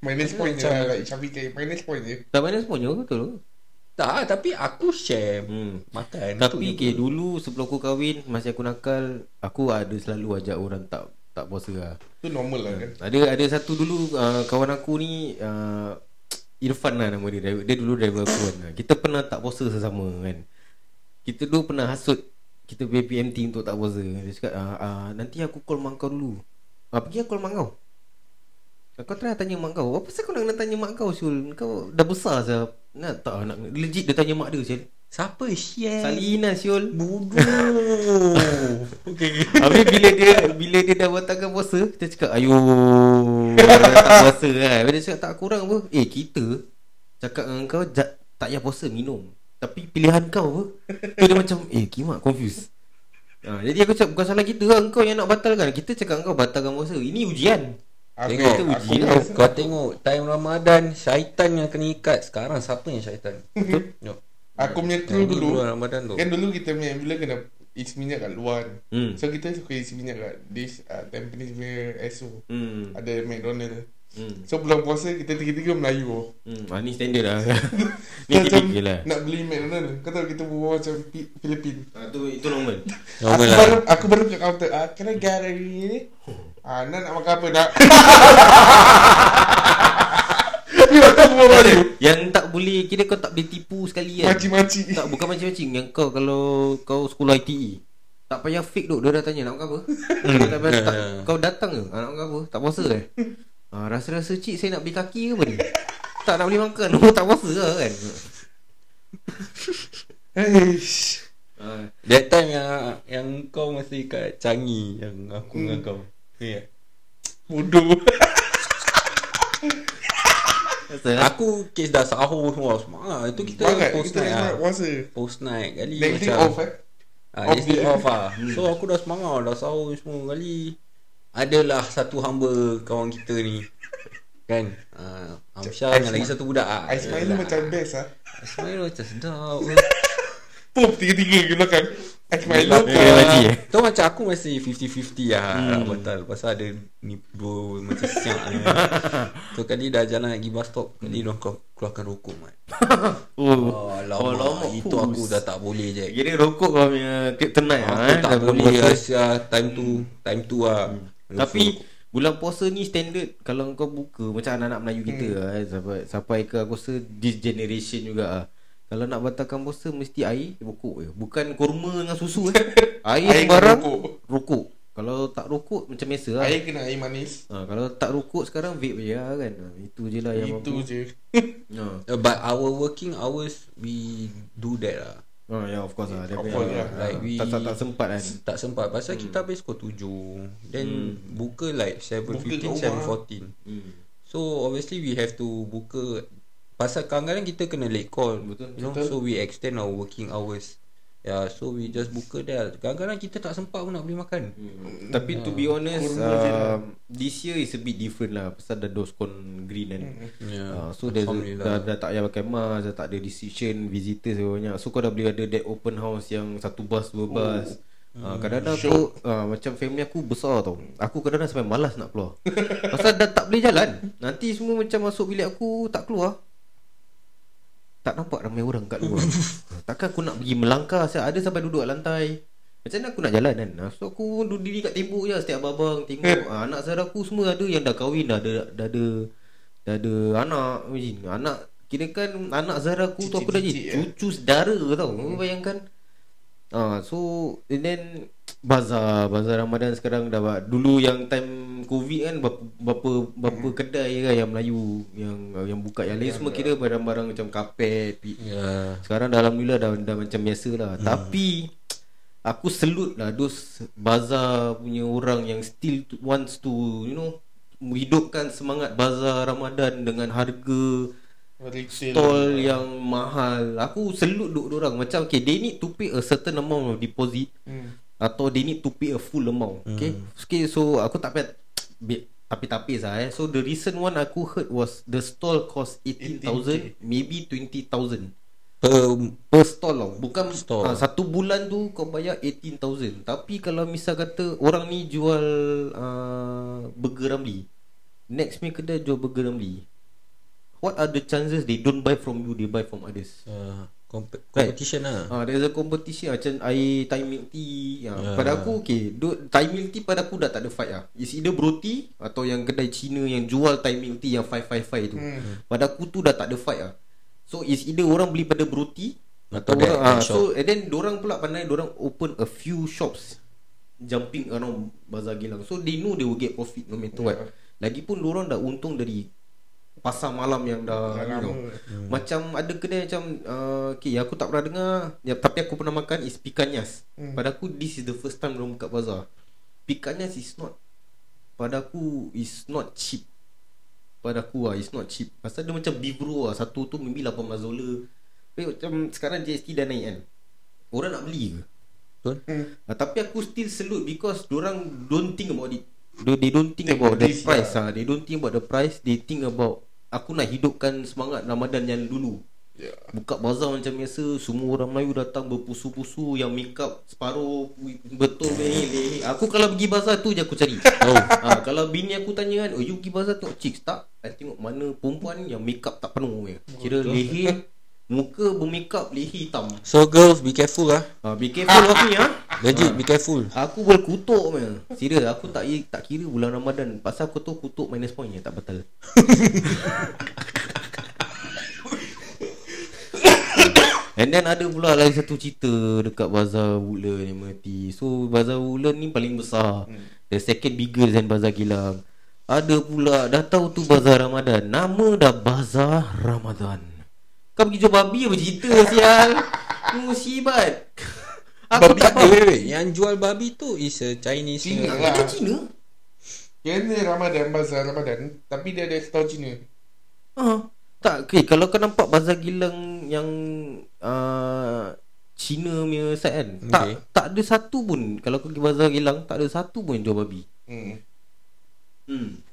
Minus point je lah. Like Syafiq cakap, minus point je. Tak minus pun je betul. Tak tapi aku share Hmm. Makan Tapi Tu okay, dulu sebelum aku kahwin Masa aku nakal Aku ada selalu ajak orang tak tak puasa lah Tu normal lah kan. Ada ada satu dulu uh, kawan aku ni uh, Irfan lah nama dia. Dia dulu driver aku kan. Kita pernah tak puasa sesama kan. Kita dulu pernah hasut Kita punya PMT untuk tak puasa. Dia cakap uh, uh, Nanti aku call mak kau dulu. Uh, Pergi aku call mak kau. Kau try tanya mak kau. Apa pasal kau nak kena tanya mak kau Syul? Kau dah besar sah Nak tak? Nak Legit dia tanya mak dia Syul Siapa share Salina Syul Bodoh Okay Habis bila dia bila dia dah batalkan puasa, kita cakap ayo dah tak puasa kan. Habis dia cakap tak kurang apa? Eh kita cakap dengan kau tak payah puasa minum. Tapi pilihan kau apa? Tu dia macam eh kimak confused. Ha, jadi aku cakap bukan salah kita lah Kau yang nak batalkan Kita cakap kau batalkan puasa Ini ujian Aku, Tengok aku, uji aku, lah. Kau tengok Time Ramadan Syaitan yang kena ikat Sekarang siapa yang syaitan Tengok aku punya crew dulu. bulan Ramadan tu Kan dulu kita punya bila kena isi minyak kat luar. Hmm. So kita suka isi minyak kat this uh, Tampines punya SO. Hmm. Ada McDonald. Hmm. So bulan puasa kita tiga-tiga Melayu. Hmm. Ah, ni standard lah Ni Macam typical lah Nak beli McDonald. Kau tahu kita berbual macam Pi- Filipin. ah, tu, Itu normal Normal aku lah baru aku baru kat counter. Ah, can I get ini? Ah, nak nak makan apa nak? Ni waktu berbual Melayu. Yang tak boleh Kira kau tak boleh tipu sekali kan? Maci-maci. Tak bukan macam-macam Yang kau kalau Kau sekolah ITE Tak payah fake duk Dia dah tanya nak makan apa? Kau tak payah tak, Kau datang ke? Ah, Nak makan apa? Tak puasa eh? Ah, Rasa-rasa cik saya nak beli kaki ke apa ni? Tak nak beli makan. Oh tak puasa lah kan? Eish. ah, That time yang Yang kau masih kat Changi Yang aku Hmm. dengan kau. Ya Bodoh. Rasa Aku kes dah sahur semua Semangat Itu kita Bangat post kita night lah puasa. Post night kali Next macam off eh. Ah, Off day off lah So aku dah semangat Dah sahur semua kali Adalah satu hamba Kawan kita ni Kan uh, Amsyar dengan lagi satu budak ah. Ais Milo macam best ah. Ais Milo macam sedap Pum tiga-tiga ke belakang. Eh, ke. lagi eh? Tu macam aku masih 50-50 lah hmm. Nak batal Pasal ada ni dua macam siap ni Tu kali dah jalan lagi bus stop Kali dia kau keluarkan rokok mat Oh, Oh lama, Oh, lama, Itu pus. aku dah tak boleh je Kira rokok kau punya kryptonite Aku lah eh, tak boleh puasa. Asia Time tu Time tu lah Tapi Bulan puasa ni standard Kalau kau buka Macam anak-anak Melayu kita Hmm. lah eh, Sampai, sampai ke aku rasa This generation juga lah Kalau nak batalkan puasa Mesti air Rokok je. Bukan kurma dengan susu eh. Air, Air barang? rokok. Rokok. Kalau tak rokok Macam biasa lah. Air kena air manis. Ha, Kalau tak rokok sekarang Vape je lah kan. Ha, Itu je lah yang Itu mampu. je. Ha. Uh, But our working hours We do that lah. Ha, Ya of course lah. Of course, ya. Like ha, we- tak, tak, tak sempat kan. Tak sempat. Pasal kita habis pukul 7 Then buka like 7.15 kat rumah. 7.14 hmm. So obviously we have to buka Pasal kadang-kadang kita kena late call. Betul, you know? betul. So we extend our working hours. Yeah, so we just buka there Kadang-kadang kita tak sempat pun nak beli makan. Hmm. Tapi to be honest Kurma je lah. um, This year is a bit different lah. Pasal dah doskon green kan. Yeah. Ah, so Alhamdulillah. dah, dah tak payah pakai mask Dah tak ada restriction Visitors banyak. So kau dah boleh ada That open house Yang satu bus Dua bus. Ah, kadang-kadang aku ah, Macam family aku besar tau. Aku kadang-kadang sampai malas nak keluar. Pasal dah tak boleh jalan. Nanti semua macam masuk bilik aku Tak keluar Tak nampak ramai orang kat luar. Takkan aku nak pergi melangkah saya Ada sampai duduk kat lantai. Macam mana aku nak jalan kan? So aku duduk diri kat tembok je Setiap abang tengok. Ah, Anak saudara aku semua ada Yang dah kahwin dah ada Dah ada Dah ada anak Anak Kira kan Anak Zara aku tu Aku dah jadi eh. Cucu saudara tau. Kau bayangkan Ah, so and then bazar bazar Ramadan sekarang dah buat. dulu yang time covid kan berapa berapa, berapa kedai kan yang Melayu yang yang buka yang lain semua kira barang-barang macam kapet Yeah. sekarang dah alhamdulillah dah dah macam biasa lah hmm. tapi aku salute lah those bazar punya orang yang still wants to you know hidupkan semangat bazar Ramadan dengan harga Retail stall yang mahal. Aku salute duk orang Macam okay They need to pay a certain amount of deposit hmm. Atau they need to pay a full amount Okay? Okay so aku tak payah Tapi-tapi lah eh. So the recent one aku heard was The stall cost 18,000 Maybe 20,000 Per Per stall tau. Bukan Stall. ha, Satu bulan tu kau bayar 18,000 Tapi kalau misal kata Orang ni jual uh, Burger Ramli Next punya kedai jual Burger Ramli What are the chances They don't buy from you They buy from others uh, comp- competition lah Ah, there's a competition macam air Thai milk tea. Ah, Ya. Pada aku okay, do, Thai milk tea pada aku dah tak ada fight lah. It's either bro tea atau yang kedai Cina yang jual Thai milk tea yang 555 tu. Hmm. Pada aku tu dah tak ada fight lah. So it's either orang beli pada bro tea Atau orang ah, that so and then orang pula pandai orang open a few shops jumping around Bazar Gilang. So they know they will get profit no matter what. Lagipun orang dah untung dari pasar malam yang dah Dah you know. lama. Hmm. Macam ada kedai macam uh, Okay aku tak pernah dengar ya, Tapi aku pernah makan Is pikanyas Hmm. Pada aku This is the first time Mereka buka bazar Pikanyas is not Pada aku Is not cheap Pada aku lah Is not cheap Pasal dia macam beef bro lah Satu tu maybe 18 dolar Tapi macam Sekarang GST dah naik kan Orang nak beli ke Betul Hmm. uh, Tapi aku still salute Because Orang don't think about it they, they don't think Take about the price lah. ah. They don't think about the price They think about Aku nak hidupkan semangat Ramadan yang dulu. Ya. Buka bazar macam biasa Semua orang Melayu datang berpusu-pusu Yang make up separuh Betul leher Aku kalau pergi bazar tu je aku cari. Oh. ha, Kalau bini aku tanya kan Oh you pergi bazar? Tengok chicks Tak. I tengok mana perempuan yang make up tak penuh je. Kira leher Muka bermake up Leher hitam. So girls be careful lah. Ha, Be careful of me ha Legit be careful. Aku boleh kutuk man. Serius aku tak tak kira bulan Ramadan. Pasal aku tu kutuk minus point je Tak betul And then ada pula lagi satu cerita Dekat Bazar Woodland ni mati. So Bazar Woodland ni paling besar. The second biggest than Bazar Gilang Ada pula Dah tahu tu Bazar Ramadan. Nama dah Bazar Ramadan. Kau pergi jual babi apa cerita sial? Musibat Aku Babi tak Eh wait, wait. Yang jual babi tu Is a Chinese Cina punya- lah. Dia Cina Yang ni Ramadan Bazar Ramadan Tapi dia ada store Cina Ha, tak, okay, kalau kau nampak Bazar Gilang yang uh, Cina punya side kan okay. tak, tak ada satu pun Kalau kau pergi Bazar Gilang Tak ada satu pun yang jual babi hmm. hmm.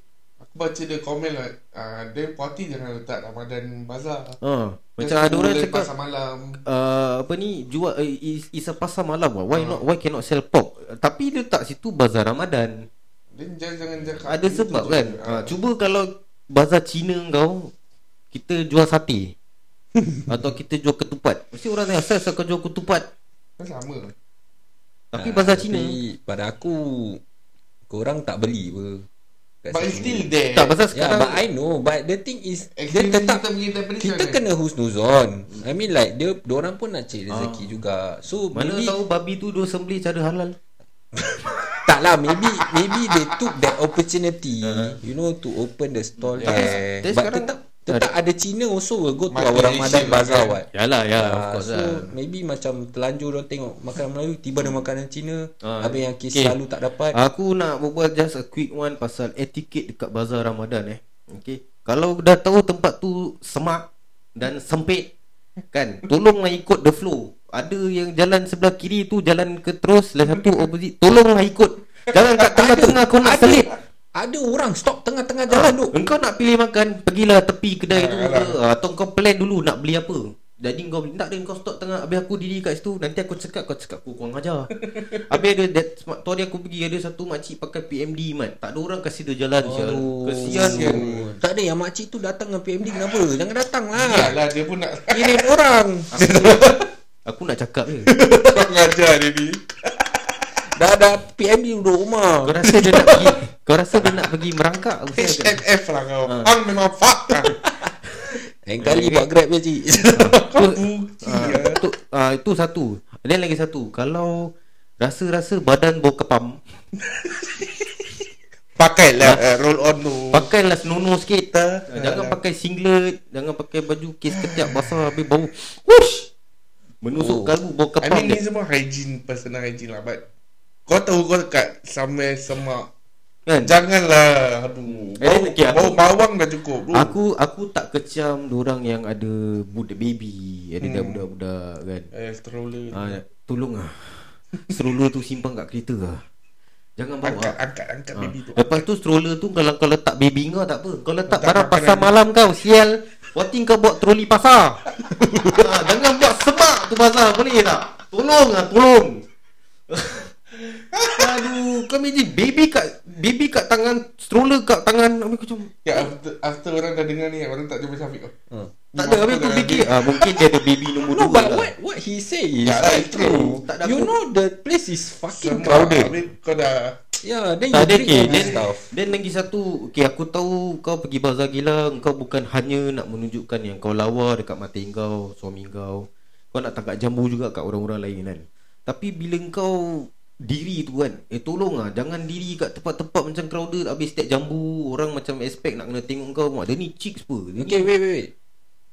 Baca dia komen lah uh, Dia party jangan letak Ramadan Bazar. Ha, Macam Dia ada orang cakap Pasar malam. uh, Apa ni Jual uh, is, is a pasar malam lah. Why not Why cannot sell pork? Tapi dia tak situ Bazar Ramadan. Dia jangan, jangan cakap Ada sebab kan? Ah. ha, Cuba kalau Bazar Cina kau Kita jual sate. Atau kita jual ketupat. Mesti orang tanya Asal kau jual ketupat? Kan sama. Tapi Ah, bazar Cina pada aku Korang tak beli kat But it's still there. Tak pasal Yeah, sekarang but I know But the thing is Dia tetap kita kan? kena husnuzon. I mean like Dia orang pun nak cari rezeki juga. So Mana maybe tahu babi tu dia sembelih cara halal. Tak lah Maybe Maybe they took that opportunity You know To open the stall Yeah. there. But sekarang- tetap Tetap ada Cina also will go to our Ramadan lah Bazaar kan? what Yalah ya Ah, of course so lah maybe macam terlanjur orang tengok makanan Melayu tiba ada makanan Cina Ah, habis yang kes okay. selalu tak dapat Aku nak berbual just a quick one pasal etiket dekat bazar Ramadan eh. Okay. Kalau dah tahu tempat tu semak dan sempit kan, tolonglah ikut the flow. Ada yang jalan sebelah kiri tu jalan ke terus, lagi satu opposite. Tolonglah ikut. Jangan kat tengah-tengah kau nak ada, selip. Ada orang stop tengah-tengah jalan tu Engkau nak pilih makan, pergilah tepi kedai tu Ah, ke atau kau plan dulu nak beli apa. Jadi kau tak ada kau stop tengah Habis aku diri kat situ Nanti aku cakap Kau cakap aku kurang ajar Habis ada that, smart- Tu hari aku pergi Ada satu makcik pakai PMD mat Tak ada orang kasih dia jalan sial. Kesian kesian. tu Tak ada yang makcik tu datang dengan PMD kenapa? Jangan datang lah. Yalah dia pun nak Kirim orang. Aku nak cakap je Kurang ajar dia ni Dah ada PMD duduk rumah. Kau rasa dia nak pergi Kau rasa dia nak pergi merangkak? Kan? HMF lah kau. Hang memang fuck Lain kali buat grab je cik. Ah, itu, ah, itu satu. Dan lagi satu. Kalau Rasa-rasa badan bau kepam Pakai lah uh, roll on tu. Pakailah senonoh sikit. Ah, Jangan ah. pakai singlet Jangan pakai baju kes ketiak basah Habis bau Wush Menusuk Oh. kalbu bau I kepam mean ni semua hygiene Personal hygiene lah But Kau tahu kau dekat Somewhere semak kan? Janganlah Aduh Eh, Bau, aku- bau bawang dah cukup bro. Aku aku tak kecam orang yang ada budak baby, ada hmm. budak-budak kan. Eh stroller Ah, tolong ah. Stroller tu simpan kat kereta ah. Jangan bawa. Angkat angkat angkat Ah. baby tu Lepas tu stroller tu kalau kau letak baby kau tak apa. Kau letak Letak barang pasar dia. malam kau sial. Waktu kau buat troli pasar. ah, jangan buat semak tu pasar boleh tak? Tolong ah, tolong. Aduh, kau imagine baby kat baby kat tangan stroller kat tangan aku macam Ya after, after orang dah dengar ni Orang tak jumpa Syafiq kau Hmm. tak ada habis aku fikir ah mungkin dia ada baby nombor No, dua but lah. what what he say is Ya quite it's true. true. Tak ada You know the place is fucking crowded. Kau dah Yeah, then Tak you ada drink okay, all then, stuff. then lagi satu Okay aku tahu kau pergi bazar gila Kau bukan hanya nak menunjukkan yang kau lawa dekat mata kau Suami kau Kau nak tangkap jambu juga kat orang-orang lain kan Tapi bila kau diri tu kan. Eh tolong lah Jangan diri kat tempat-tempat macam crowded Habis setiap jambu Orang macam expect nak kena tengok kau. Mak dia ni chicks apa? Dia Okay, ni, wait, wait, wait.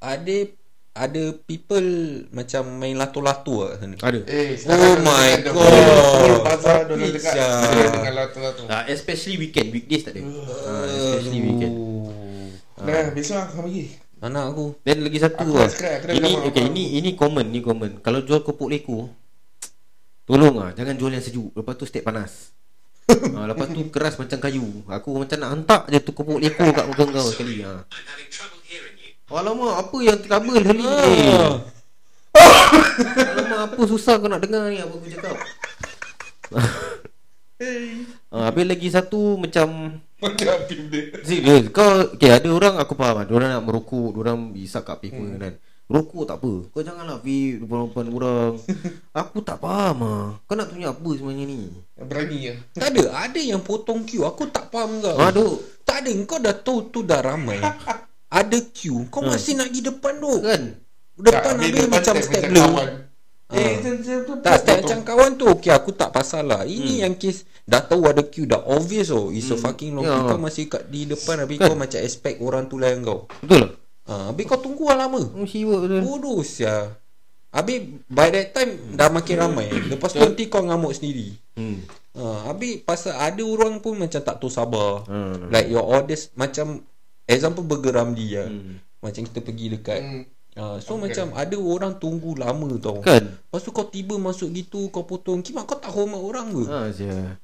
Ada ada people macam main lato-lato kat sana. Ada. Eh Oh my God. Bazar Dia Tapi dekat dengan lato-lato ah, Especially weekend. Weekdays tak ada. Ah, Especially weekend. Dah besok aku pergi. Anak aku. Dan lagi satu Aku lah. Ini okay, ini ini common, ni common. Kalau jual kopok leko Tolong ah, jangan jual yang sejuk. Lepas tu stek panas. ha, lepas tu keras macam kayu. Aku macam nak hentak je tu kopok leko kat muka kau sekali ha. Alamak, apa yang trouble ni? Ah. Alamak, apa susah kau nak dengar ni apa aku cakap? ha, habis lagi satu macam Macam Apim dia Serius Kau Okay ada orang aku faham lah Diorang nak merokok Diorang bisa kat paper hmm. kan Rokok tak apa. Kau janganlah vape Depan-depan orang. Aku tak faham lah Kau nak tunjuk apa sebenarnya ni? Berani lah Tak ada, ada yang potong queue. Aku tak faham kau. Aduh Tak ada, kau dah tahu tu dah ramai. ada queue, kau masih nak pergi depan tu. Kan? Depan habis habis depan macam step kawan. Ah. Eh Tak, potong. macam kawan tu Okay aku tak pasal lah. Ini yang kes Dah tahu ada queue Dah obvious oh. It's a fucking long Ya. queue Kau masih kat di depan Habis Kan? kau macam expect Orang tu layan kau. Betul. lah ha, Habis kau tunggu lah lama. Oh siwak betul. Bodoh sia. Habis by that time Dah makin ramai. Lepas tu nanti kau ngamuk sendiri. Hmm. ha, Habis pasal ada orang pun Macam tak tahu sabar. Hmm. Like your orders Macam Example Burger Ramli lah Hmm. Macam kita pergi dekat Hmm. ha, So macam ada orang tunggu lama tau. Kan? Lepas tu kau tiba masuk gitu Kau potong. Kimak kau tak hormat orang ke? Ha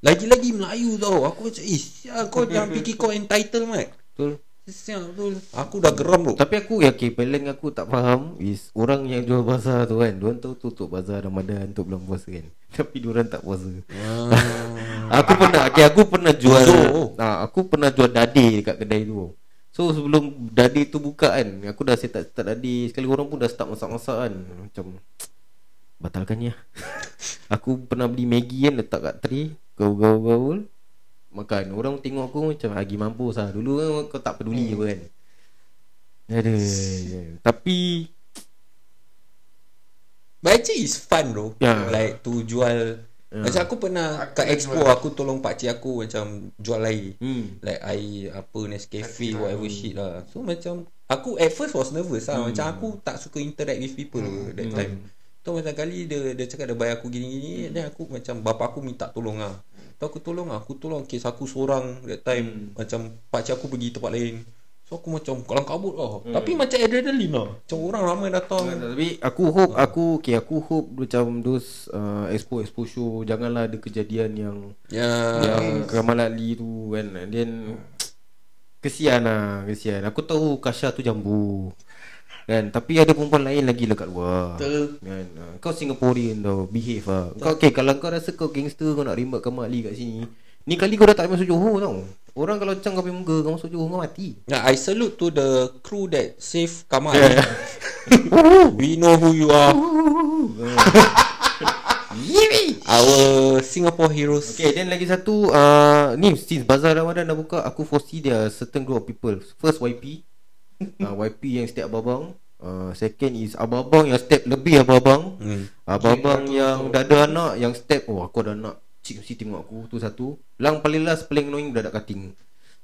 Lagi-lagi Melayu tau. Aku macam Eh kau jangan fikir kau entitled mat. Betul Betul Aku dah geram tu Tapi aku ya okay, paling aku tak faham is orang yang jual bazar tu kan, diorang tahu tutup bazar Ramadan untuk bulan puasa kan. Tapi diorang tak puasa. ah. aku pernah okay, aku pernah jual Bodoh. ha, aku pernah jual dadi dekat kedai tu. So sebelum dadi tu buka kan, aku dah set start dadi, sekali orang pun dah start masak-masak kan. Macam batalkan ya. aku pernah beli Maggi kan letak kat tray, gaul-gaul-gaul. Makan. Orang tengok aku macam Lagi mampus lah. Dulu kan kau tak peduli apa kan. Aduh Tapi But actually it's fun bro. Ya. Like to jual. Ya. Macam aku pernah Aku Kat expo jual. Aku tolong pakcik aku Macam jual air. Hmm. Like air Apa Nescafe Hmm. Whatever shit lah. So macam Aku at first was nervous lah. Macam aku tak suka interact with people Hmm. That time. Tu macam kali dia, dia cakap dia bayar aku gini-gini Dan aku macam Bapa aku minta tolong lah Tu aku tolong lah Aku tolong kes aku seorang That time. Macam Pakcik aku pergi tempat lain. So aku macam Kalang kabut lah. Tapi macam adrenaline lah. Macam orang ramai datang. Tapi aku hope Aku okay, Aku hope Macam those uh, Expo Expo show Janganlah ada kejadian yang Ya. Yang Kamalali tu kan. And then Kesian lah Kesian. Aku tahu Kasha tu jambu Kan? Tapi ada perempuan lain lagi lah kat luar. Betul. kan? Ah, Kau Singaporean tau Behave lah. Kau, okay, Kalau kau rasa kau gangster Kau nak rimbat Kamal Ali kat sini Ni kali kau dah tak masuk Johor tau. Orang kalau cang kau pergi muka Kau masuk Johor kau mati. Yeah, I salute to the crew that save Kamal. We know who you are. Our Singapore heroes. Okay then lagi satu uh, Ni since Bazar Ramadan dah buka Aku foresee there certain group of people. First YP uh, YP yang step abang uh, Second is abang-abang yang step lebih abang-abang. Hmm. Abang-abang Okay, yang dah ada anak Yang step Oh aku ada anak Cik mesti tengok aku Tu satu. Lang paling last Paling annoying budak cutting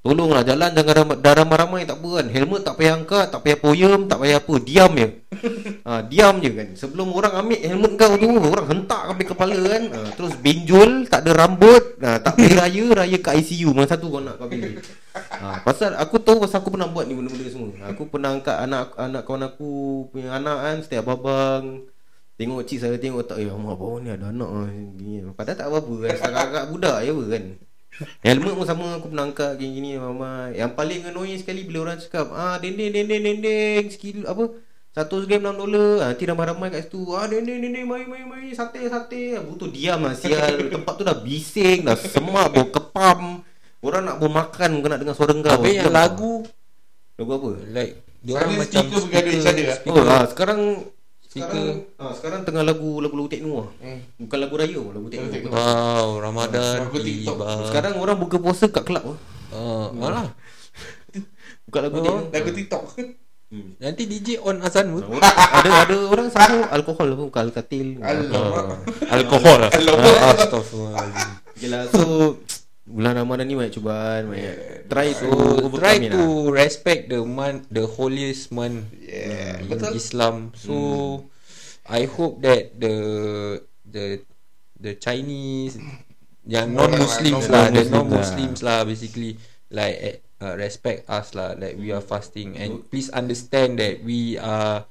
Tolonglah jalan jangan ramai, dah ramai-ramai tak apa kan. Helmet tak payah angkat Tak payah poyem Tak payah apa Diam je. Ha, Diam je kan. Sebelum orang ambil helmet kau tu Orang hentak kau punya kepala kan. Ha, Terus benjol Tak ada rambut ha, Tak boleh raya Raya kat ICU Mana satu kau nak kau pilih. Ha, Pasal aku tahu Pasal aku pernah buat ni benda-benda semua. Aku pernah angkat anak anak kawan aku Punya anak kan Setiap babang Tengok cik saya tengok tak Eh mak bawah ni? Ada anak. Padahal tak apa-apa kan Agak-agak budak je apa kan Helmet pun sama aku pernah angkat gini-gini mama. Yang paling annoying sekali bila orang cakap ah dendeng dendeng dendeng skill apa satu gram 6 dolar ah, Nanti ramai-ramai kat situ Ah dendeng dendeng mari mari mari Sate sate. Butuh diam lah sial. Tempat tu dah bising Dah semak bau kepam. Orang nak bau makan Kau nak dengar suara kau Habis yang lagu? Lagu apa? like dia orang macam speaker. other lah. Oh ah, sekarang Speaker. Sekarang, ah, sekarang tengah lagu Lagu-lagu tekno lah Hmm. Bukan lagu raya Lagu tekno tekno. Wow, Ramadan Lagu TikTok. tiba. Sekarang orang buka puasa kat kelab Ah, alah. Buka lagu Oh. Lagu TikTok. hmm. Nanti DJ on azan pun. Ada ada orang sambung alkohol apa bukan alkatil. Alamak. Alkohol. Alamak. Ah, Astaghfirullahaladzim. Okay lah so bulan Ramadan ni banyak cubaan banyak try to So try it to lah. respect the month, the holiest month Yeah, in betul. Islam. So I hope that the the the Chinese yang non Muslims lah, the non-Muslims non Muslims lah basically like eh, uh, respect us lah like we are fasting and please understand that we are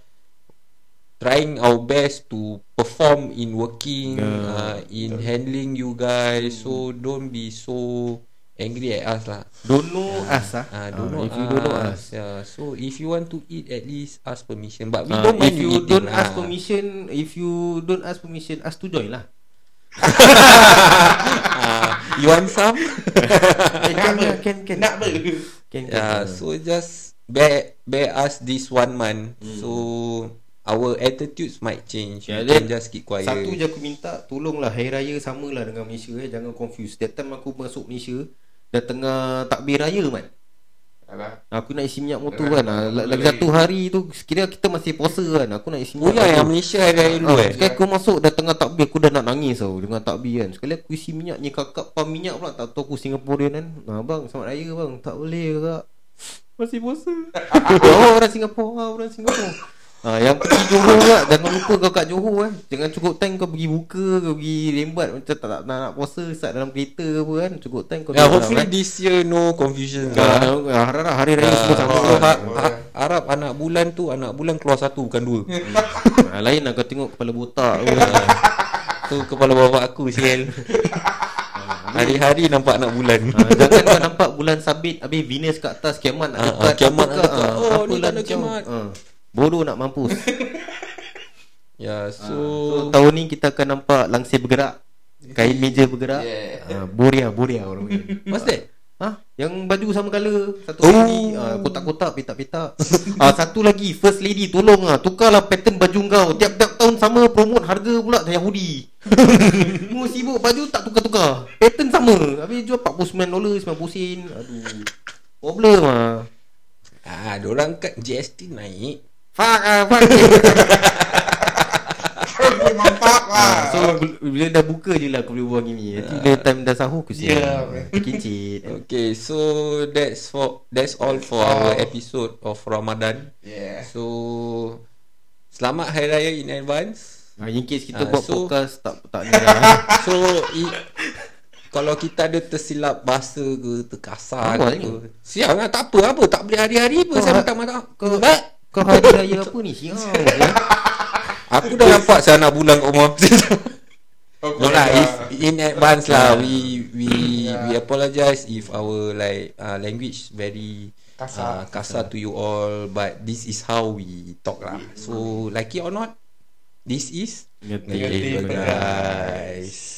trying our best to perform in working uh, in handling you guys so don't be so angry at us lah Don't know us ah. Ah, don't know if you don't know us. Yeah. So if you want to eat, at least ask permission. But we Ah, don't mind if you eating don't lah. ask permission, if you don't ask permission, ask to join lah. Ah, you want some? Eh, can, can, can, can, Nak apa? can, can. yeah. So just bear bear us this one month. So our attitudes might change. Yeah, can then just keep quiet. Satu je aku minta Tolonglah Hari Raya samalah dengan Malaysia eh. Jangan confuse That time aku masuk Malaysia Dah tengah takbir raya man Alah. Aku nak isi minyak motor Alah, kan ah, boleh. Lagi satu hari tu Kira kita masih puasa kan Aku nak isi Oh minyak ya, yang. Malaysia hari raya dulu Ah, eh. Sekali aku masuk dah tengah takbir Aku dah nak nangis tau Dengan takbir kan Sekali aku isi minyak Ni kakak pam minyak pula Tak tahu aku Singaporean kan ah, Bang selamat raya bang Tak boleh kak Masih puasa Oh orang Singapura Orang Singapura Ah, yang pergi Johor kak Jangan lupa kau kat Johor eh Jangan cukup time kau pergi buka Kau pergi lembat Macam tak nak, nak, nak puasa Start dalam kereta ke apa kan Cukup time kau Yeah, dalam, hopefully eh. this year no confusion. Ah, lah. ah, Harap hari raya Ah, semua sama so, ha- ha- harap anak bulan tu anak bulan keluar satu bukan dua. ah, Lain lah kau tengok kepala botak tu tu kepala bapak aku sial. Hari-hari nampak anak bulan. Ah, jangan kau nampak bulan sabit Habis Venus kat atas Kiamat nak dekat ah, kiamat nak dekat. Oh, ni tak ada lancar. kiamat. Bodoh nak mampus. Ya, so, So tahun ni kita akan nampak Langsir bergerak. Kain meja bergerak. Yeah. Ah, Boria Boria orang panggil. what's that? Ha? Yang baju sama color Satu Oh. lagi. Uh, Kotak-kotak Petak-petak. Uh, Satu lagi First lady tolong. Ah Tukarlah pattern baju kau. Tiap-tiap tahun sama Promote harga pula Yahudi. Mu sibuk baju tak tukar-tukar. Pattern sama. Habis jual 49 dolar 90 sen. Aduh. Problem ah. Ah, orang kat GST naik. Fuck ah fuck Mampak lah. Ah, So bila dah buka je lah Aku boleh buang gini Nanti bila time dah sahur Aku siap Yeah, Kincit Okay, so that's for that's all for our episode of Ramadan. Yeah. So selamat hari raya in advance. ah, In case kita Ah, buat so- podcast Tak tak ni lah So i, kalau kita ada tersilap bahasa ke terkasar Apa ke? Siang lah tak apa apa tak boleh hari-hari pun Kau saya ha- minta maaf. kau- Baik. Kau hari raya apa ni Siap ya? Aku dah nampak saya nak bulan kat rumah. Okay, No lah, yeah. if in advance lah, we we we apologize if our like uh, language very Kasar. uh, kasar to you all, but this is how we talk lah. So like it or not, this is. Ngerti, Ngerti, guys. guys.